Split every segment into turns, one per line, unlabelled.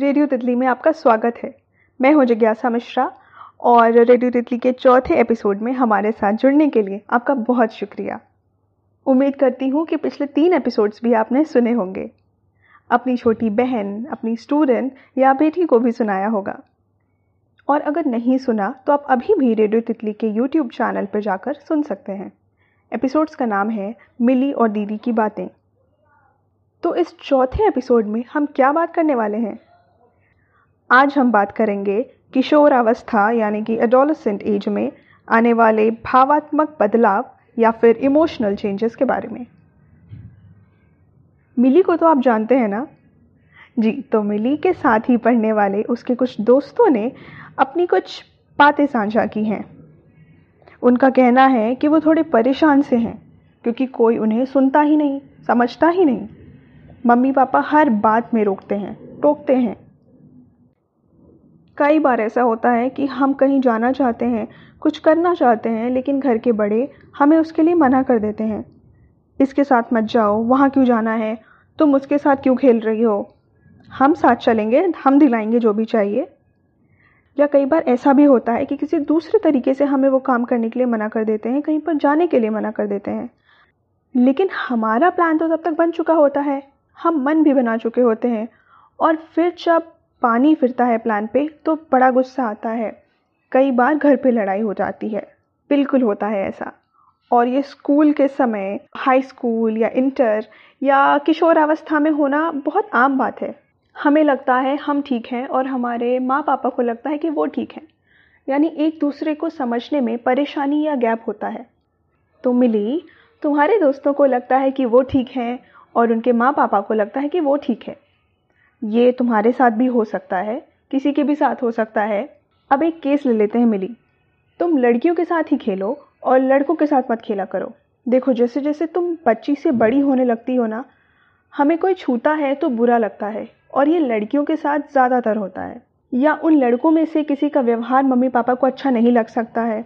Radio तितली में आपका स्वागत है। मैं हूँ जिज्ञासा मिश्रा और रेडियो तितली के चौथे एपिसोड में हमारे साथ जुड़ने के लिए आपका बहुत शुक्रिया। उम्मीद करती हूँ कि पिछले तीन एपिसोड्स भी आपने सुने होंगे। अपनी छोटी बहन, अपनी स्टूडेंट या बेटी को भी सुनाया होगा। और अगर नहीं सुना तो आप अभी भी रेडियो तितली के यूट्यूब चैनल पर जाकर सुन सकते हैं। एपिसोड्स का नाम है मिली और दीदी की बातें। तो इस चौथे एपिसोड में हम क्या बात करने वाले हैं? आज हम बात करेंगे किशोर अवस्था, यानी कि एडोलसेंट एज में आने वाले भावात्मक बदलाव या फिर इमोशनल चेंजेस के बारे में। मिली को तो आप जानते हैं ना? जी तो मिली के साथ ही पढ़ने वाले उसके कुछ दोस्तों ने अपनी कुछ बातें साझा की हैं। उनका कहना है कि वो थोड़े परेशान से हैं, क्योंकि कोई उन्हें सुनता ही नहीं, समझता ही नहीं। मम्मी पापा हर बात में रोकते हैं, टोकते हैं। कई बार ऐसा होता है कि हम कहीं जाना चाहते हैं, कुछ करना चाहते हैं, लेकिन घर के बड़े हमें उसके लिए मना कर देते हैं। इसके साथ मत जाओ, वहाँ क्यों जाना है? तुम उसके साथ क्यों खेल रही हो? हम साथ चलेंगे, हम दिलाएँगे जो भी चाहिए। या कई बार ऐसा भी होता है कि किसी दूसरे तरीके से हमें वो काम करने के लिए मना कर देते हैं, कहीं पर जाने के लिए मना कर देते हैं। लेकिन हमारा प्लान तो तब तक बन चुका होता है। हम मन भी बना चुके होते हैं। और फिर जब पानी फिरता है प्लान पे तो बड़ा गुस्सा आता है। कई बार घर पे लड़ाई हो जाती है। बिल्कुल होता है ऐसा। और ये स्कूल के समय हाई स्कूल या इंटर या किशोर अवस्था में होना बहुत आम बात है। हमें लगता है हम ठीक हैं और हमारे माँ पापा को लगता है कि वो ठीक हैं। यानी एक दूसरे को समझने में परेशानी या गैप होता है। तो मिली, तुम्हारे दोस्तों को लगता है कि वो ठीक हैं और उनके माँ पापा को लगता है कि वो ठीक है। ये तुम्हारे साथ भी हो सकता है, किसी के भी साथ हो सकता है। अब एक केस ले लेते हैं, मिली। तुम लड़कियों के साथ ही खेलो और लड़कों के साथ मत खेला करो। देखो जैसे जैसे तुम बच्ची से बड़ी होने लगती हो ना, हमें कोई छूता है तो बुरा लगता है और ये लड़कियों के साथ ज़्यादातर होता है। या उन लड़कों में से किसी का व्यवहार मम्मी पापा को अच्छा नहीं लग सकता है।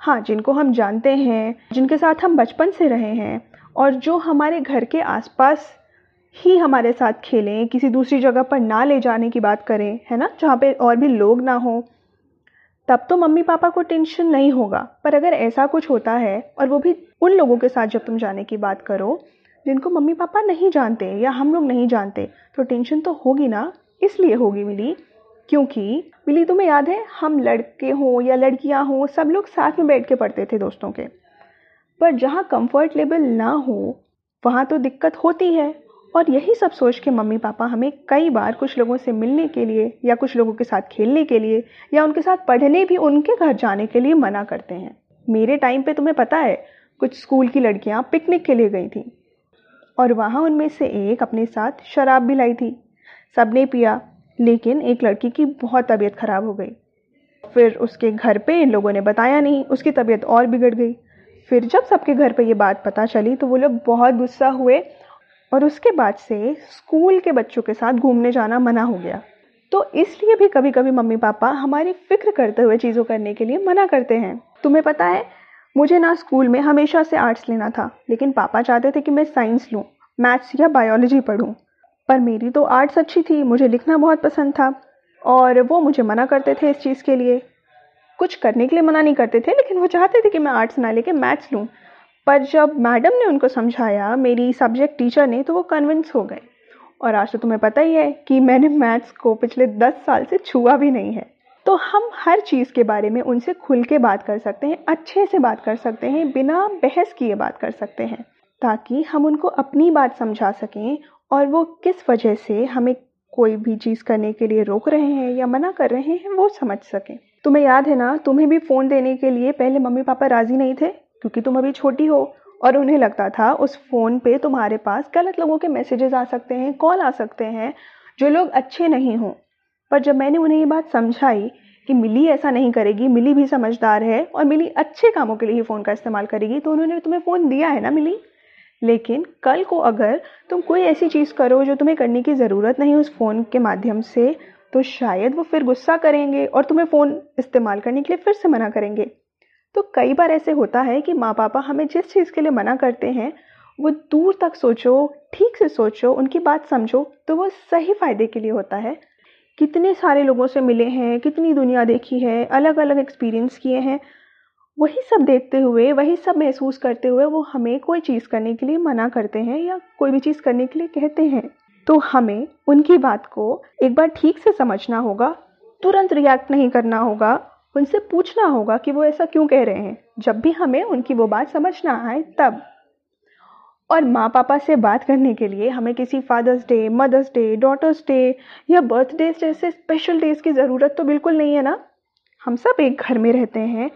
हाँ जिनको हम जानते हैं, जिनके साथ हम बचपन से रहे हैं और जो हमारे घर के आसपास ही हमारे साथ खेलें, किसी दूसरी जगह पर ना ले जाने की बात करें, है ना? जहाँ पे और भी लोग ना हो, तब तो मम्मी पापा को टेंशन नहीं होगा। पर अगर ऐसा कुछ होता है, और वो भी उन लोगों के साथ जब तुम जाने की बात करो, जिनको मम्मी पापा नहीं जानते या हम लोग नहीं जानते तो टेंशन तो होगी ना? इसलिए होगी मिली, क्योंकि मिली तुम्हें याद है, हम लड़के हों या लड़कियाँ हों, सब लोग साथ में बैठ के पढ़ते थे दोस्तों के। पर जहाँ कंफर्ट लेवल ना हो, वहाँ तो दिक्कत होती है। और यही सब सोच के मम्मी पापा हमें कई बार कुछ लोगों से मिलने के लिए या कुछ लोगों के साथ खेलने के लिए या उनके साथ पढ़ने भी उनके घर जाने के लिए मना करते हैं। मेरे टाइम पे तुम्हें पता है, कुछ स्कूल की लड़कियाँ पिकनिक के लिए गई थी और वहाँ उनमें से एक अपने साथ शराब भी लाई थी। सबने पिया, लेकिन एक लड़की की बहुत तबीयत ख़राब हो गई। फिर उसके घर पे इन लोगों ने बताया नहीं, उसकी तबीयत और बिगड़ गई। फिर जब सबके घर पे ये बात पता चली तो वो लोग बहुत गुस्सा हुए और उसके बाद से स्कूल के बच्चों के साथ घूमने जाना मना हो गया। तो इसलिए भी कभी कभी मम्मी पापा हमारी फ़िक्र करते हुए चीज़ों करने के लिए मना करते हैं। तुम्हें पता है, मुझे ना स्कूल में हमेशा से आर्ट्स लेना था, लेकिन पापा चाहते थे कि मैं साइंस लूँ, मैथ्स या बायोलॉजी पढ़ूँ। पर मेरी तो आर्ट्स अच्छी थी, मुझे लिखना बहुत पसंद था, और वो मुझे मना करते थे इस चीज़ के लिए। कुछ करने के लिए मना नहीं करते थे, लेकिन वो चाहते थे कि मैं आर्ट्स ना लेके मैथ्स लूँ। पर जब मैडम ने उनको समझाया, मेरी सब्जेक्ट टीचर ने तो वो कन्विंस हो गए। और आज तो तुम्हें पता ही है कि मैंने मैथ्स को पिछले दस साल से छुआ भी नहीं है। तो हम हर चीज़ के बारे में उनसे खुल के बात कर सकते हैं, अच्छे से बात कर सकते हैं, बिना बहस किए बात कर सकते हैं, ताकि हम उनको अपनी बात समझा सकें और वो किस वजह से हमें कोई भी चीज़ करने के लिए रोक रहे हैं या मना कर रहे हैं, वो समझ सकें। तुम्हें याद है ना, तुम्हें भी फ़ोन देने के लिए पहले मम्मी पापा राज़ी नहीं थे? क्योंकि तुम अभी छोटी हो और उन्हें लगता था उस फ़ोन पे तुम्हारे पास गलत लोगों के मैसेजेस आ सकते हैं कॉल आ सकते हैं, जो लोग अच्छे नहीं हों। पर जब मैंने उन्हें ये बात समझाई कि मिली ऐसा नहीं करेगी, मिली भी समझदार है और मिली अच्छे कामों के लिए ही फ़ोन का इस्तेमाल करेगी तो उन्होंने तुम्हें फ़ोन दिया है ना मिली? लेकिन कल को अगर तुम कोई ऐसी चीज़ करो जो तुम्हें करने की ज़रूरत नहीं उस फ़ोन के माध्यम से तो शायद वो फिर गुस्सा करेंगे और तुम्हें फ़ोन इस्तेमाल करने के लिए फिर से मना करेंगे। तो कई बार ऐसे होता है कि माँ पापा हमें जिस चीज़ के लिए मना करते हैं, वो दूर तक सोचो, ठीक से सोचो, उनकी बात समझो तो वो सही फ़ायदे के लिए होता है। कितने सारे लोगों से मिले हैं, कितनी दुनिया देखी है अलग अलग एक्सपीरियंस किए हैं, वही सब देखते हुए, वही सब महसूस करते हुए वो हमें कोई चीज़ करने के लिए मना करते हैं या कोई भी चीज़ करने के लिए कहते हैं। तो हमें उनकी बात को एक बार ठीक से समझना होगा, तुरंत रिएक्ट नहीं करना होगा उनसे पूछना होगा कि वो ऐसा क्यों कह रहे हैं। जब भी हमें उनकी वो बात समझ ना आए, तब। और माँ पापा से बात करने के लिए हमें किसी Father's Day, Mother's Day, Daughter's Day या बर्थडे जैसे स्पेशल डेज़ की ज़रूरत तो बिल्कुल नहीं है ना? हम सब एक घर में रहते हैं।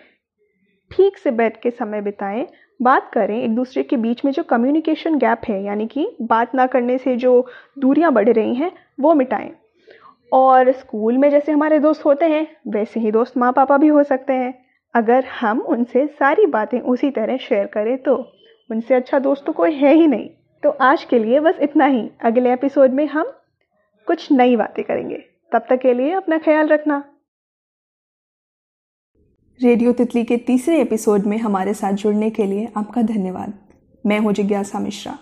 ठीक से बैठ के समय बिताएँ, बात करें एक दूसरे के बीच में जो कम्युनिकेशन गैप है, यानी कि बात ना करने से जो दूरियाँ बढ़ रही हैं, वो मिटाएँ। और स्कूल में जैसे हमारे दोस्त होते हैं, वैसे ही दोस्त माँ पापा भी हो सकते हैं। अगर हम उनसे सारी बातें उसी तरह शेयर करें तो उनसे अच्छा दोस्त तो कोई है ही नहीं। तो आज के लिए बस इतना ही। अगले एपिसोड में हम कुछ नई बातें करेंगे। तब तक के लिए अपना ख्याल रखना।
रेडियो तितली के तीसरे एपिसोड में हमारे साथ जुड़ने के लिए आपका धन्यवाद। मैं हूँ जिज्ञासा मिश्रा।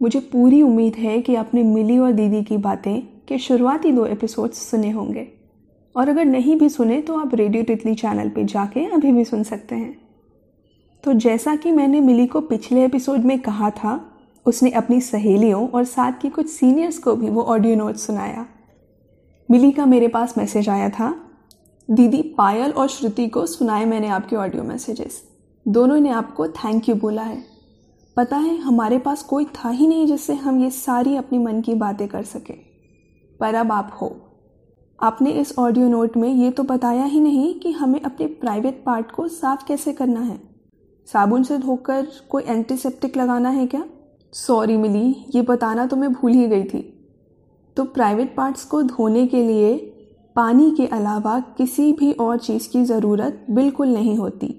मुझे पूरी उम्मीद है कि आपने मिली और दीदी की बातें के शुरुआती दो एपिसोड्स सुने होंगे। और अगर नहीं भी सुने तो आप रेडियो तितली चैनल पे जाके अभी भी सुन सकते हैं। तो जैसा कि मैंने मिली को पिछले एपिसोड में कहा था, उसने अपनी सहेलियों और साथ की कुछ सीनियर्स को भी वो ऑडियो नोट सुनाया। मिली का मेरे पास मैसेज आया था, दीदी, पायल और श्रुति को सुनाए मैंने आपके ऑडियो मैसेजेस दोनों ने आपको थैंक यू बोला है। पता है, हमारे पास कोई था ही नहीं जिससे हम ये सारी अपनी मन की बातें कर सके। पर अब आप हो। आपने इस ऑडियो नोट में ये तो बताया ही नहीं कि हमें अपने प्राइवेट पार्ट को साफ़ कैसे करना है। साबुन से धोकर कोई एंटीसेप्टिक लगाना है क्या? सॉरी मिली, ये बताना तो मैं भूल ही गई थी। तो प्राइवेट पार्ट्स को धोने के लिए पानी के अलावा किसी भी और चीज़ की ज़रूरत बिल्कुल नहीं होती।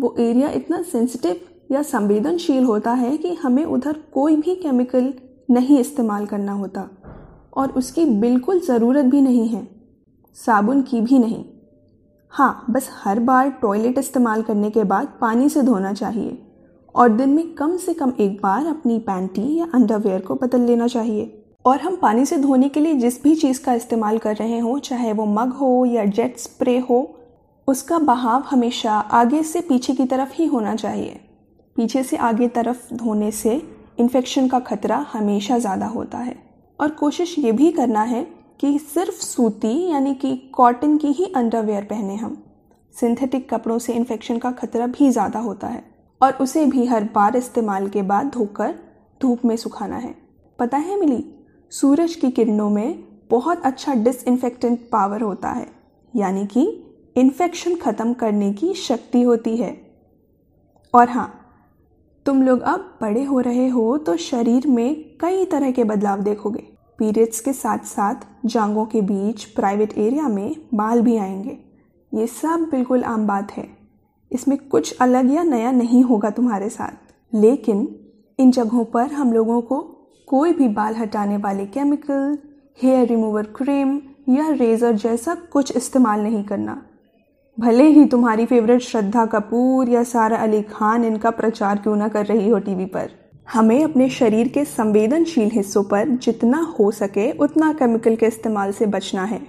वो एरिया इतना सेंसिटिव या संवेदनशील होता है कि हमें उधर कोई भी केमिकल नहीं इस्तेमाल करना होता। और उसकी बिल्कुल ज़रूरत भी नहीं है, साबुन की भी नहीं। हाँ बस हर बार टॉयलेट इस्तेमाल करने के बाद पानी से धोना चाहिए और दिन में कम से कम एक बार अपनी पैंटी या अंडरवेयर को बदल लेना चाहिए। और हम पानी से धोने के लिए जिस भी चीज़ का इस्तेमाल कर रहे हों, चाहे वो मग हो या जेट स्प्रे हो, उसका बहाव हमेशा आगे से पीछे की तरफ़ ही होना चाहिए। पीछे से आगे तरफ़ धोने से इन्फेक्शन का खतरा हमेशा ज़्यादा होता है। और कोशिश ये भी करना है कि सिर्फ़ सूती यानी कि कॉटन की ही अंडरवेयर पहने हम। सिंथेटिक कपड़ों से इन्फेक्शन का खतरा भी ज़्यादा होता है और उसे भी हर बार इस्तेमाल के बाद धोकर धूप में सुखाना है। पता है मिली, सूरज की किरणों में बहुत अच्छा डिसइनफेक्टेंट पावर होता है, यानी कि इन्फेक्शन ख़त्म करने की शक्ति होती है। और हाँ तुम लोग अब बड़े हो रहे हो तो शरीर में कई तरह के बदलाव देखोगे। पीरियड्स के साथ साथ जांगों के बीच प्राइवेट एरिया में बाल भी आएँगे। ये सब बिल्कुल आम बात है। इसमें कुछ अलग या नया नहीं होगा तुम्हारे साथ। लेकिन इन जगहों पर हम लोगों को कोई भी बाल हटाने वाले केमिकल हेयर रिमूवर क्रीम या रेज़र जैसा कुछ इस्तेमाल नहीं करना। भले ही तुम्हारी फेवरेट श्रद्धा कपूर या सारा अली खान इनका प्रचार क्यों ना कर रही हो टीवी पर। हमें अपने शरीर के संवेदनशील हिस्सों पर जितना हो सके उतना केमिकल के इस्तेमाल से बचना है।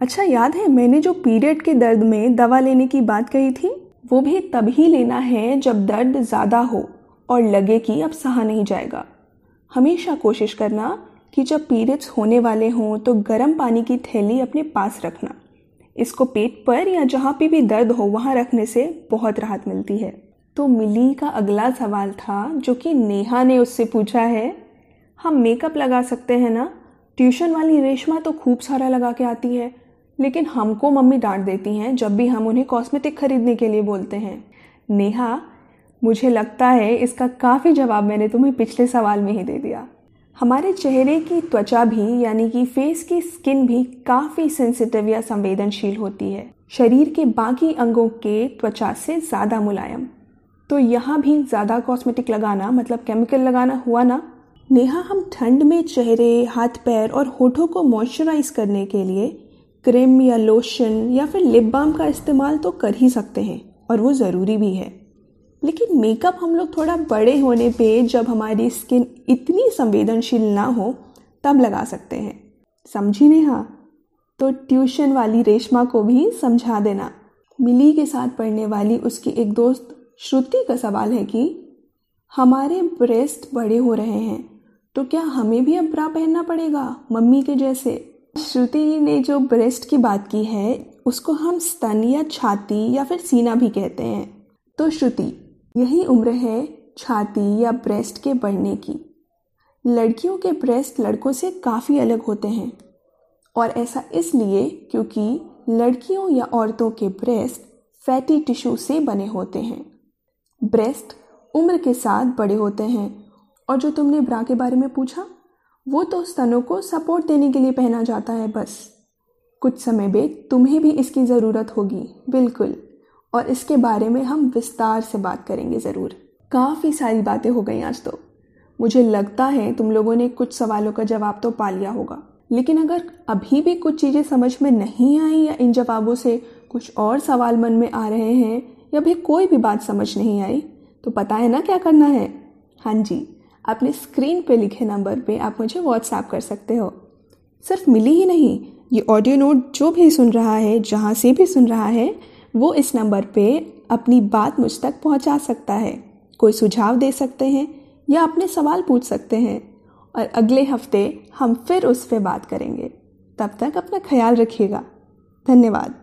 अच्छा याद है, मैंने जो पीरियड के दर्द में दवा लेने की बात कही थी? वो भी तभी लेना है जब दर्द ज़्यादा हो और लगे कि अब सहा नहीं जाएगा। हमेशा कोशिश करना कि जब पीरियड्स होने वाले हों तो गर्म पानी की थैली अपने पास रखना। इसको पेट पर या जहाँ पे भी दर्द हो, वहाँ रखने से बहुत राहत मिलती है। तो मिली का अगला सवाल था, जो कि नेहा ने उससे पूछा है, हम मेकअप लगा सकते हैं ना? ट्यूशन वाली रेशमा तो खूब सारा लगा के आती है, लेकिन हमको मम्मी डांट देती हैं जब भी हम उन्हें कॉस्मेटिक खरीदने के लिए बोलते हैं। नेहा, मुझे लगता है इसका काफ़ी जवाब मैंने तुम्हें पिछले सवाल में ही दे दिया। हमारे चेहरे की त्वचा भी, यानी कि फेस की स्किन भी काफ़ी सेंसिटिव या संवेदनशील होती है। शरीर के बाकी अंगों के त्वचा से ज़्यादा मुलायम। तो यहाँ भी ज़्यादा कॉस्मेटिक लगाना मतलब केमिकल लगाना हुआ ना? नेहा, हम ठंड में चेहरे, हाथ पैर और होठों को मॉइस्चराइज करने के लिए क्रीम या लोशन या फिर लिप बाम का इस्तेमाल तो कर ही सकते हैं, और वो ज़रूरी भी है। लेकिन मेकअप हम लोग थोड़ा बड़े होने पे जब हमारी स्किन इतनी संवेदनशील ना हो, तब लगा सकते हैं। समझी हाँ। तो ट्यूशन वाली रेशमा को भी समझा देना। मिली के साथ पढ़ने वाली उसकी एक दोस्त श्रुति का सवाल है कि, हमारे ब्रेस्ट बड़े हो रहे हैं तो क्या हमें भी अब ब्रा पहनना पड़ेगा, मम्मी के जैसे? श्रुति ने जो ब्रेस्ट की बात की है, उसको हम स्तन या छाती या फिर सीना भी कहते हैं। तो श्रुति यही उम्र है छाती या ब्रेस्ट के बढ़ने की। लड़कियों के ब्रेस्ट लड़कों से काफ़ी अलग होते हैं। और ऐसा इसलिए क्योंकि लड़कियों या औरतों के ब्रेस्ट फैटी टिश्यू से बने होते हैं। ब्रेस्ट उम्र के साथ बड़े होते हैं। और जो तुमने ब्रा के बारे में पूछा, वो तो स्तनों को सपोर्ट देने के लिए पहना जाता है बस। कुछ समय बाद तुम्हें भी इसकी ज़रूरत होगी, बिल्कुल। और इसके बारे में हम विस्तार से बात करेंगे ज़रूर। काफ़ी सारी बातें हो गई आज तो। मुझे लगता है तुम लोगों ने कुछ सवालों का जवाब तो पा लिया होगा। लेकिन अगर अभी भी कुछ चीज़ें समझ में नहीं आई या इन जवाबों से कुछ और सवाल मन में आ रहे हैं या भी कोई भी बात समझ नहीं आई तो पता है ना क्या करना है? हाँ जी, अपने स्क्रीन पे लिखे नंबर पे आप मुझे व्हाट्सएप कर सकते हो। सिर्फ़ मिली ही नहीं, ये ऑडियो नोट जो भी सुन रहा है, जहाँ से भी सुन रहा है वो इस नंबर पे अपनी बात मुझ तक पहुँचा सकता है। कोई सुझाव दे सकते हैं या अपने सवाल पूछ सकते हैं और अगले हफ़्ते हम फिर उस पर बात करेंगे। तब तक अपना ख्याल रखिएगा। धन्यवाद।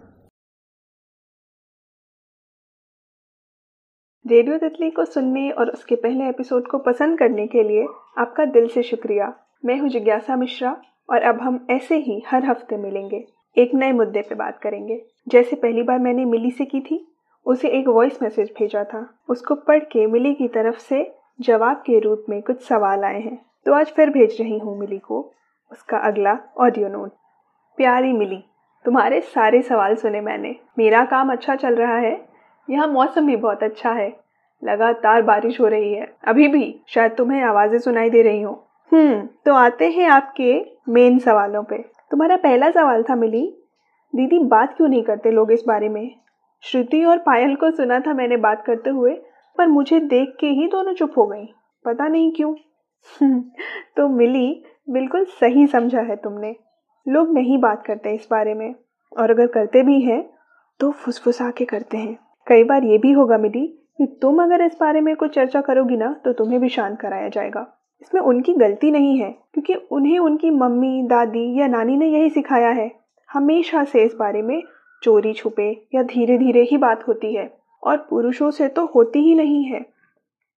रेडियो तितली को सुनने और उसके पहले एपिसोड को पसंद करने के लिए आपका दिल से शुक्रिया। मैं हूँ जिज्ञासा मिश्रा और अब हम ऐसे ही हर हफ़्ते मिलेंगे। एक नए मुद्दे पे बात करेंगे। जैसे पहली बार मैंने मिली से की थी, उसे एक वॉइस मैसेज भेजा था। उसको पढ़ के मिली की तरफ़ से जवाब के रूप में कुछ सवाल आए हैं। तो आज फिर भेज रही हूँ मिली को उसका अगला ऑडियो नोट प्यारी मिली, तुम्हारे सारे सवाल सुने मैंने। मेरा काम अच्छा चल रहा है। यहाँ मौसम भी बहुत अच्छा है। लगातार बारिश हो रही है। अभी भी शायद तुम्हें आवाज़ें सुनाई दे रही हो। हम्म तो आते हैं आपके मेन सवालों पे। तुम्हारा पहला सवाल था, मिली। दीदी, बात क्यों नहीं करते लोग इस बारे में? श्रुति और पायल को सुना था मैंने बात करते हुए, पर मुझे देख के ही दोनों चुप हो गई। पता नहीं क्यों। तो मिली, बिल्कुल सही समझा है तुमने। लोग नहीं बात करते इस बारे में, और अगर करते भी हैं तो फुसफुसा के करते हैं। कई बार ये भी होगा, मिली, कि तुम अगर इस बारे में कुछ चर्चा करोगी ना तो तुम्हें भी शांत कराया जाएगा। इसमें उनकी गलती नहीं है, क्योंकि उन्हें उनकी मम्मी, दादी या नानी ने यही सिखाया है। हमेशा से इस बारे में चोरी छुपे या धीरे धीरे ही बात होती है, और पुरुषों से तो होती ही नहीं है।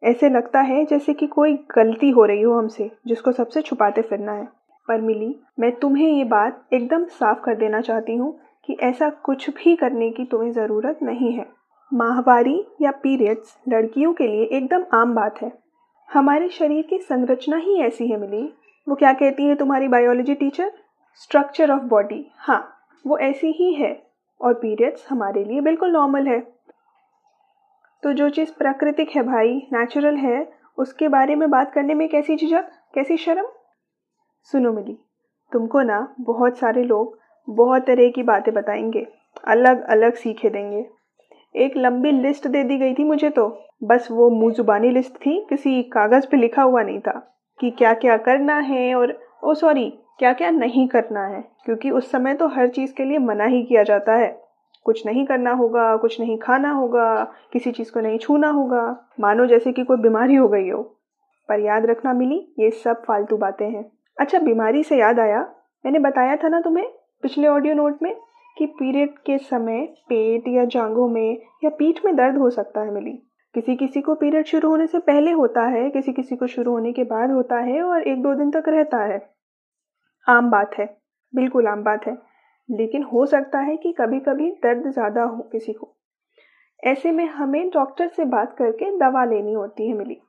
ऐसे लगता है जैसे कि कोई गलती हो रही हो हमसे, जिसको सबसे छुपाते फिरना है। पर मिली, मैं तुम्हें ये बात एकदम साफ़ कर देना चाहती हूँ कि ऐसा कुछ भी करने की तुम्हें ज़रूरत नहीं है। माहवारी या पीरियड्स लड़कियों के लिए एकदम आम बात है। हमारे शरीर की संरचना ही ऐसी है, मिली। वो क्या कहती है तुम्हारी biology teacher structure of body हाँ वो ऐसी ही है। और पीरियड्स हमारे लिए बिल्कुल नॉर्मल है। तो जो चीज़ प्राकृतिक है भाई नेचुरल है, उसके बारे में बात करने में कैसी झिझक कैसी शर्म? सुनो, मिली, तुमको ना बहुत सारे लोग बहुत तरह की बातें बताएँगे अलग अलग सीखे देंगे। एक लंबी लिस्ट दे दी गई थी मुझे तो। बस वो मुँह जुबानी लिस्ट थी, किसी कागज़ पे लिखा हुआ नहीं था कि क्या क्या करना है और, ओ सॉरी क्या क्या नहीं करना है, क्योंकि उस समय तो हर चीज़ के लिए मना ही किया जाता है। कुछ नहीं करना होगा, कुछ नहीं खाना होगा, किसी चीज़ को नहीं छूना होगा, मानो जैसे कि कोई बीमारी हो गई हो। पर याद रखना मिली, ये सब फालतू बातें हैं। अच्छा बीमारी से याद आया, मैंने बताया था ना तुम्हें पिछले ऑडियो नोट में कि पीरियड के समय पेट या जांघों में या पीठ में दर्द हो सकता है मिली। किसी किसी को पीरियड शुरू होने से पहले होता है किसी किसी को शुरू होने के बाद होता है और एक दो दिन तक रहता है। आम बात है, बिल्कुल आम बात है। लेकिन हो सकता है कि कभी कभी दर्द ज़्यादा हो किसी को। ऐसे में हमें डॉक्टर से बात करके दवा लेनी होती है मिली।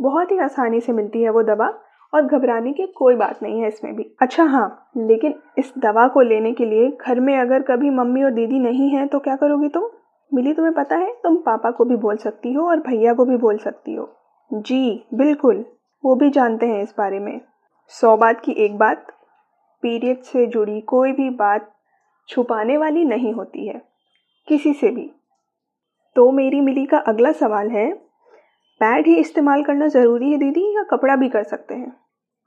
बहुत ही आसानी से मिलती है वो दवा और घबराने की कोई बात नहीं है इसमें भी। अच्छा हाँ लेकिन इस दवा को लेने के लिए घर में अगर कभी मम्मी और दीदी नहीं है तो क्या करोगी तुम? मिली तुम्हें पता है? तुम पापा को भी बोल सकती हो और भैया को भी बोल सकती हो। जी, बिल्कुल। वो भी जानते हैं इस बारे में। सौ बात की एक बात। पीरियड से जुड़ी कोई भी बात छुपाने वाली नहीं होती है। किसी से भी। तो मेरी मिली का अगला सवाल है, पैड ही इस्तेमाल करना ज़रूरी है दीदी या कपड़ा भी कर सकते हैं?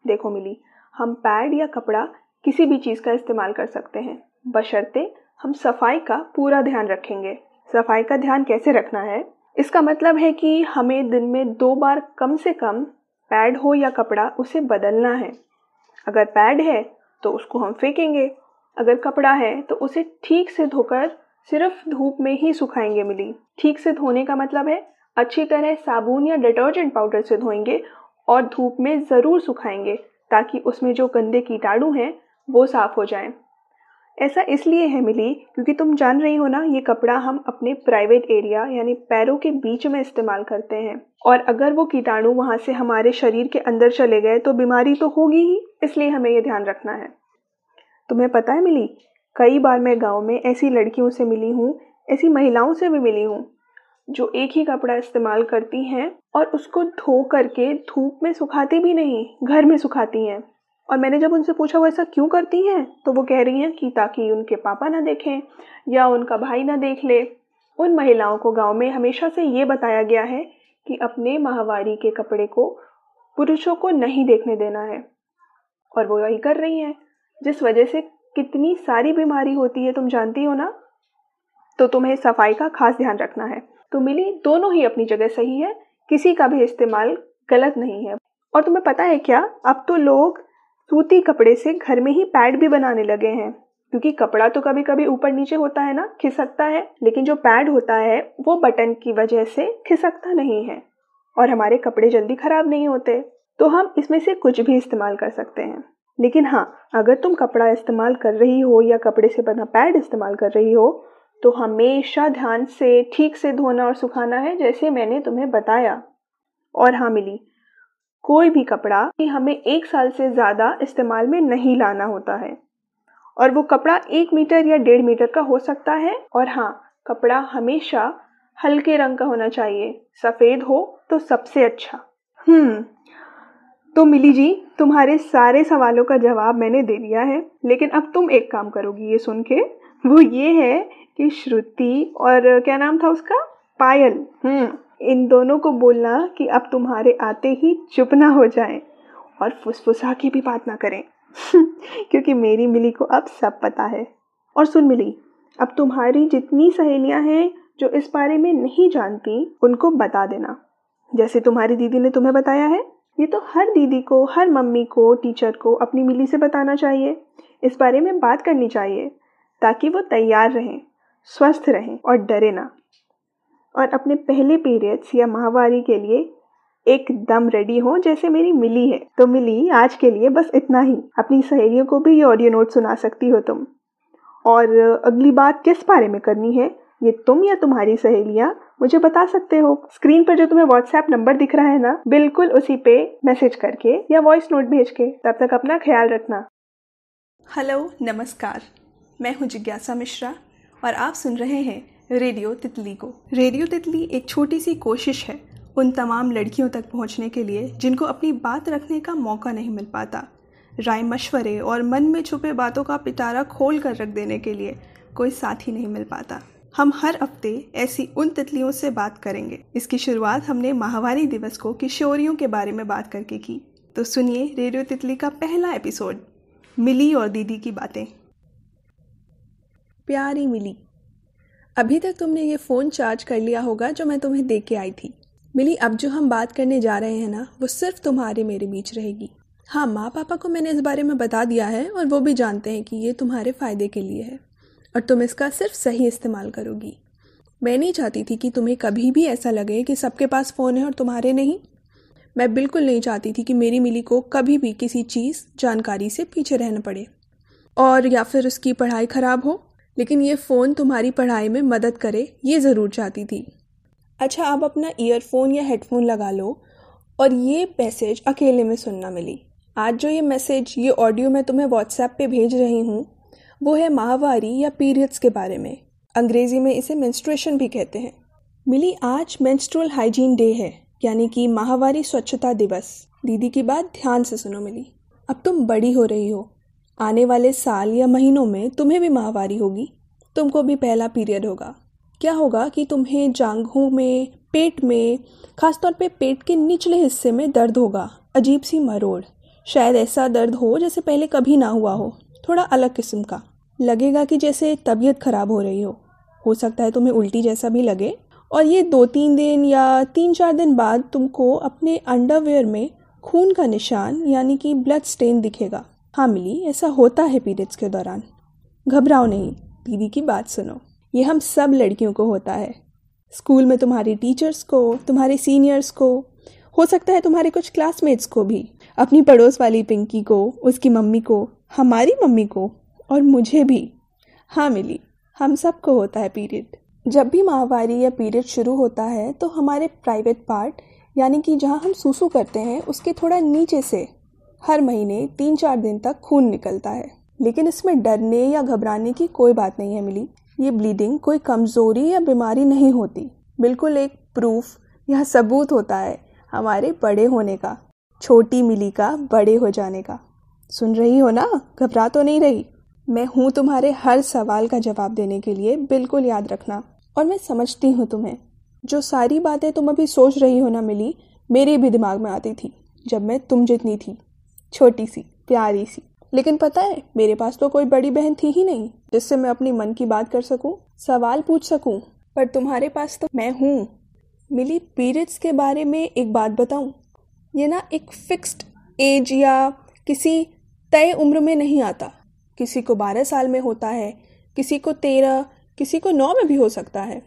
देखो मिली, हम पैड या कपड़ा किसी भी चीज़ का इस्तेमाल कर सकते हैं। बशर्ते हम सफ़ाई का पूरा ध्यान रखेंगे। सफ़ाई का ध्यान कैसे रखना है? इसका मतलब है कि हमें दिन में दो बार कम से कम पैड हो या कपड़ा उसे बदलना है। अगर पैड है तो उसको हम फेंकेंगे। अगर कपड़ा है तो उसे ठीक से धोकर सिर्फ़ धूप में ही सुखाएँगे मिली। ठीक से धोने का मतलब है, अच्छी तरह साबुन या डिटर्जेंट पाउडर से धोएँगे और धूप में ज़रूर सुखाएँगे ताकि उसमें जो गंदे कीटाणु हैं, वो साफ़ हो जाएँ। ऐसा इसलिए है, मिली, क्योंकि तुम जान रही हो ना, ये कपड़ा हम अपने प्राइवेट एरिया यानी पैरों के बीच में इस्तेमाल करते हैं। और अगर वो कीटाणु वहाँ से हमारे शरीर के अंदर चले गए तो बीमारी तो होगी ही, इसलिए हमें ये ध्यान रखना है। तुम्हें पता है, मिली, कई बार मैं गाँव में ऐसी लड़कियों से मिली हूँ, ऐसी महिलाओं से भी मिली हूँ, जो एक ही कपड़ा इस्तेमाल करती हैं और उसको धो करके धूप में सुखाती भी नहीं, घर में सुखाती हैं। और मैंने जब उनसे पूछा, वो ऐसा क्यों करती हैं? तो वो कह रही हैं कि ताकि उनके पापा ना देखें या उनका भाई ना देख ले। उन महिलाओं को गाँव में हमेशा से ये बताया गया है कि अपने माहवारी के कपड़े को पुरुषों को नहीं देखने देना है। और वो वही कर रही हैं। जिस वजह से कितनी सारी बीमारी होती है, तुम जानती हो ना? तो तुम्हें सफ़ाई का खास ध्यान रखना है। तो मिली, दोनों ही अपनी जगह सही है। किसी का भी इस्तेमाल गलत नहीं है। और तुम्हें पता है क्या? अब तो लोग सूती कपड़े से घर में ही पैड भी बनाने लगे हैं। क्योंकि कपड़ा तो कभी कभी ऊपर नीचे होता है ना, खिसकता है, लेकिन जो पैड होता है, वो बटन की वजह से खिसकता नहीं है। और हमारे कपड़े जल्दी खराब नहीं होते तो हम इसमें से कुछ भी इस्तेमाल कर सकते हैं। लेकिन हाँ अगर तुम कपड़ा इस्तेमाल कर रही हो या कपड़े से बना पैड इस्तेमाल कर रही हो तो हमेशा ध्यान से, ठीक से धोना और सुखाना है, जैसे मैंने तुम्हें बताया। और हाँ मिली कोई भी कपड़ा कि हमें एक साल से ज़्यादा इस्तेमाल में नहीं लाना होता है। और वो कपड़ा एक मीटर या डेढ़ मीटर का हो सकता है। और हाँ कपड़ा हमेशा हल्के रंग का होना चाहिए। सफ़ेद हो तो सबसे अच्छा। हम्म तो मिली जी, तुम्हारे सारे सवालों का जवाब मैंने दे दिया है। लेकिन अब तुम एक काम करोगी ये सुन के। वो ये है कि श्रुति और क्या नाम था उसका? पायल। हम्म। इन दोनों को बोलना कि अब तुम्हारे आते ही चुप ना हो जाएँ और फुसफुसा की भी बात ना करें। क्योंकि मेरी मिली को अब सब पता है। और सुन मिली, अब तुम्हारी जितनी सहेलियाँ हैं जो इस बारे में नहीं जानती, उनको बता देना। जैसे तुम्हारी दीदी ने तुम्हें बताया है, ये तो हर दीदी को, हर मम्मी को, टीचर को अपनी मिली से बताना चाहिए। इस बारे में बात करनी चाहिए, ताकि वो तैयार रहें, स्वस्थ रहें और डरे ना। और अपने पहले पीरियड्स या माहवारी के लिए एकदम रेडी हो, जैसे मेरी मिली है। तो मिली आज के लिए बस इतना ही। अपनी सहेलियों को भी ये ऑडियो नोट सुना सकती हो तुम। और अगली बात किस बारे में करनी है? ये तुम या तुम्हारी सहेलियाँ? मुझे बता सकते हो। स्क्रीन पर जो तुम्हें व्हाट्सएप नंबर दिख रहा है ना, बिल्कुल उसी पे मैसेज करके या वॉइस नोट भेज के। तब तक अपना ख्याल रखना।
हेलो नमस्कार। मैं हूँ जिज्ञासा मिश्रा और आप सुन रहे हैं रेडियो तितली को। रेडियो तितली एक छोटी सी कोशिश है उन तमाम लड़कियों तक पहुँचने के लिए जिनको अपनी बात रखने का मौका नहीं मिल पाता। राय मशवरे और मन में छुपे बातों का पिटारा खोल कर रख देने के लिए कोई साथी नहीं मिल पाता। हम हर हफ़्ते ऐसी उन तितलियों से बात करेंगे। इसकी शुरुआत हमने माहवारी दिवस को किशोरियों के बारे में बात करके की। तो सुनिए रेडियो तितली का पहला एपिसोड, मिली और दीदी की बातें। प्यारी मिली। अभी तक तुमने ये फ़ोन चार्ज कर लिया होगा जो मैं तुम्हें दे के आई थी। मिली, अब जो हम बात करने जा रहे हैं ना, वो सिर्फ़ तुम्हारे मेरे बीच रहेगी। हाँ माँ पापा को मैंने इस बारे में बता दिया है और वो भी जानते हैं कि ये तुम्हारे फ़ायदे के लिए है और तुम इसका सिर्फ़ सही इस्तेमाल करोगी। मैं नहीं चाहती थी कि तुम्हें कभी भी ऐसा लगे कि सबके पास फ़ोन है और तुम्हारे नहीं। मैं बिल्कुल नहीं चाहती थी कि मेरी मिली को कभी भी किसी चीज़, जानकारी से पीछे रहना पड़े और या फिर उसकी पढ़ाई ख़राब हो। लेकिन ये फ़ोन तुम्हारी पढ़ाई में मदद करे, ये ज़रूर चाहती थी। अच्छा आप अपना ईयरफोन या हेडफोन लगा लो। और ये मैसेज अकेले में सुनना मिली। आज जो ये मैसेज ये ऑडियो मैं तुम्हें व्हाट्सएप पे भेज रही हूँ, वो है माहवारी या पीरियड्स के बारे में। अंग्रेज़ी में इसे मेंस्ट्रुएशन भी कहते हैं। मिली, आज मेंस्ट्रुअल हाइजीन डे है, यानी कि माहवारी स्वच्छता दिवस। दीदी की बात ध्यान से सुनो मिली। अब तुम बड़ी हो रही हो। आने वाले साल या महीनों में तुम्हें भी माहवारी होगी। तुमको भी पहला पीरियड होगा। क्या होगा कि तुम्हें जांघों में, पेट में, खासतौर पे पेट के निचले हिस्से में दर्द होगा। अजीब सी मरोड़। शायद ऐसा दर्द हो जैसे पहले कभी ना हुआ हो। थोड़ा अलग किस्म का। लगेगा कि जैसे तबीयत ख़राब हो रही हो। हो सकता है तुम्हें उल्टी जैसा भी लगे। और ये दो तीन दिन या तीन चार दिन बाद तुमको अपने अंडरवेयर में खून का निशान, यानी कि ब्लड स्टेन दिखेगा। हाँ मिली, ऐसा होता है पीरियड्स के दौरान। घबराओ नहीं, दीदी की बात सुनो। ये हम सब लड़कियों को होता है। स्कूल में तुम्हारी टीचर्स को, तुम्हारे सीनियर्स को, हो सकता है तुम्हारे कुछ क्लासमेट्स को भी। अपनी पड़ोस वाली पिंकी को, उसकी मम्मी को, हमारी मम्मी को, और मुझे भी। हाँ मिली, हम सबको होता है पीरियड जब भी माहवारी या पीरियड शुरू होता है तो हमारे प्राइवेट पार्ट यानी कि जहाँ हम सूसू करते हैं, उसके थोड़ा नीचे से हर महीने तीन चार दिन तक खून निकलता है। लेकिन इसमें डरने या घबराने की कोई बात नहीं है मिली। ये ब्लीडिंग कोई कमज़ोरी या बीमारी नहीं होती। बिल्कुल एक प्रूफ या सबूत होता है हमारे बड़े होने का, छोटी मिली का, बड़े हो जाने का। सुन रही हो ना? घबरा तो नहीं रही? मैं हूँ तुम्हारे हर सवाल का जवाब देने के लिए बिल्कुल याद रखना। और मैं समझती हूँ तुम्हें। जो सारी बातें तुम अभी सोच रही हो ना मिली, मेरे भी दिमाग में आती थी, जब मैं तुम जितनी थी। छोटी सी, प्यारी सी। लेकिन पता है, मेरे पास तो कोई बड़ी बहन थी ही नहीं, जिससे मैं अपनी मन की बात कर सकूँ, सवाल पूछ सकूँ। पर तुम्हारे पास तो मैं हूँ। मिली पीरियड्स के बारे में एक बात बताऊँ। ये ना एक फिक्स्ड एज या किसी तय उम्र में नहीं आता। किसी को बारह साल में होता है, किसी को तेरह, किसी को नौ में भी हो सकता है।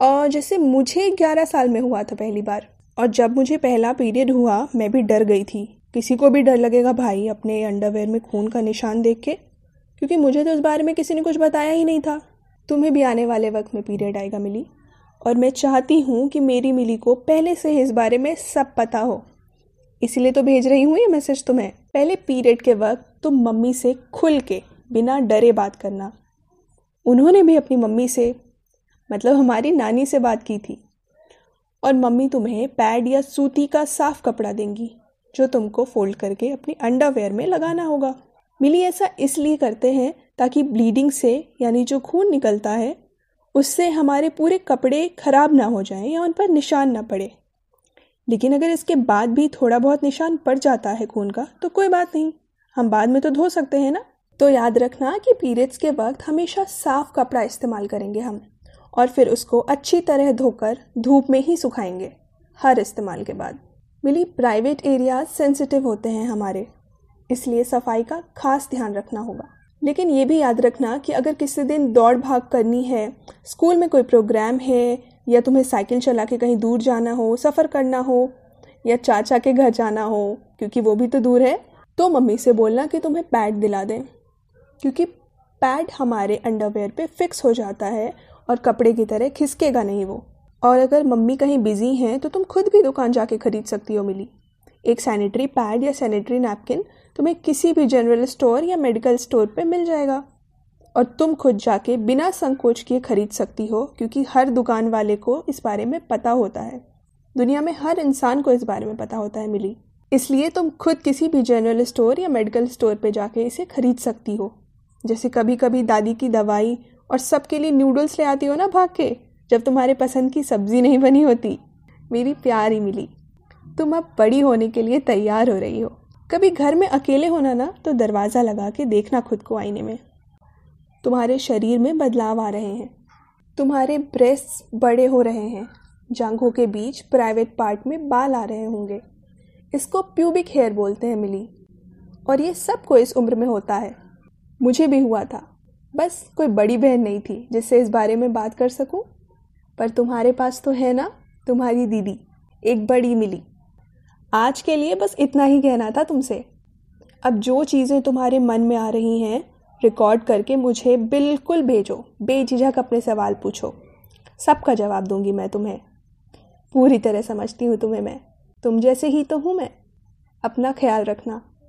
और जैसे मुझे ग्यारह साल में हुआ था पहली बार, और जब मुझे पहला पीरियड हुआ, मैं भी डर गई थी। किसी को भी डर लगेगा भाई अपने अंडरवेयर में खून का निशान देख के, क्योंकि मुझे तो इस बारे में किसी ने कुछ बताया ही नहीं था। तुम्हें भी आने वाले वक्त में पीरियड आएगा मिली। और मैं चाहती हूँ कि मेरी मिली को पहले से इस बारे में सब पता हो। इसीलिए तो भेज रही हूँ ये मैसेज तुम्हें। पहले पीरियड के वक्त तुम मम्मी से खुल के, बिना डरे बात करना। उन्होंने भी अपनी मम्मी से मतलब हमारी नानी से बात की थी। और मम्मी तुम्हें पैड या सूती का साफ़ कपड़ा देंगी। जो तुमको फोल्ड करके अपनी अंडरवेयर में लगाना होगा। मिली, ऐसा इसलिए करते हैं ताकि ब्लीडिंग से, यानी जो खून निकलता है, उससे हमारे पूरे कपड़े खराब ना हो जाएँ या उन पर निशान ना पड़े। लेकिन अगर इसके बाद भी थोड़ा बहुत निशान पड़ जाता है खून का तो कोई बात नहीं। हम बाद में तो धो सकते हैं ना। तो याद रखना कि पीरियड्स के वक्त हमेशा साफ़ कपड़ा इस्तेमाल करेंगे हम, और फिर उसको अच्छी तरह धोकर धूप में ही सुखाएँगे, हर इस्तेमाल के बाद। मिली प्राइवेट एरिया सेंसिटिव होते हैं हमारे। इसलिए सफ़ाई का खास ध्यान रखना होगा। लेकिन ये भी याद रखना कि अगर किसी दिन दौड़ भाग करनी है, स्कूल में कोई प्रोग्राम है, या तुम्हें साइकिल चला के कहीं दूर जाना हो, सफ़र करना हो, या चाचा के घर जाना हो, क्योंकि वो भी तो दूर है तो मम्मी से बोलना कि तुम्हें पैड दिला दें। क्योंकि पैड हमारे अंडरवेयर पे फिक्स हो जाता है और कपड़े की तरह खिसकेगा नहीं वो। और अगर मम्मी कहीं बिज़ी हैं तो तुम खुद भी दुकान जाके खरीद सकती हो मिली। एक सैनिटरी पैड या सैनिटरी नैपकिन तुम्हें किसी भी जनरल स्टोर या मेडिकल स्टोर पे मिल जाएगा। और तुम खुद जाके बिना संकोच किए खरीद सकती हो, क्योंकि हर दुकान वाले को इस बारे में पता होता है। दुनिया में हर इंसान को इस बारे में पता होता है मिली। इसलिए तुम खुद किसी भी जनरल स्टोर या मेडिकल स्टोर पे जाके इसे खरीद सकती हो। जैसे कभी कभी दादी की दवाई और सबके लिए नूडल्स ले आती हो ना भाग के। जब तुम्हारे पसंद की सब्ज़ी नहीं बनी होती, मेरी प्यारी मिली। तुम अब बड़ी होने के लिए तैयार हो रही हो। कभी घर में अकेले होना ना तो दरवाज़ा लगा के देखना खुद को आईने में। तुम्हारे शरीर में बदलाव आ रहे हैं। तुम्हारे ब्रेस्ट बड़े हो रहे हैं। जांघों के बीच प्राइवेट पार्ट में बाल आ रहे होंगे। इसको प्यूबिक हेयर बोलते हैं, मिली। और ये सबको इस उम्र में होता है। मुझे भी हुआ था। बस कोई बड़ी बहन नहीं थी, जिससे इस बारे में बात कर सकूँ? पर तुम्हारे पास तो है ना, तुम्हारी दीदी। एक बड़ी मिली। आज के लिए बस इतना ही कहना था तुमसे। अब जो चीज़ें तुम्हारे मन में आ रही हैं रिकॉर्ड करके मुझे बिल्कुल भेजो। बेझिझक अपने सवाल पूछो। सबका जवाब दूँगी मैं तुम्हें। पूरी तरह समझती हूँ तुम्हें मैं। तुम जैसे ही तो हूँ मैं। अपना ख्याल रखना।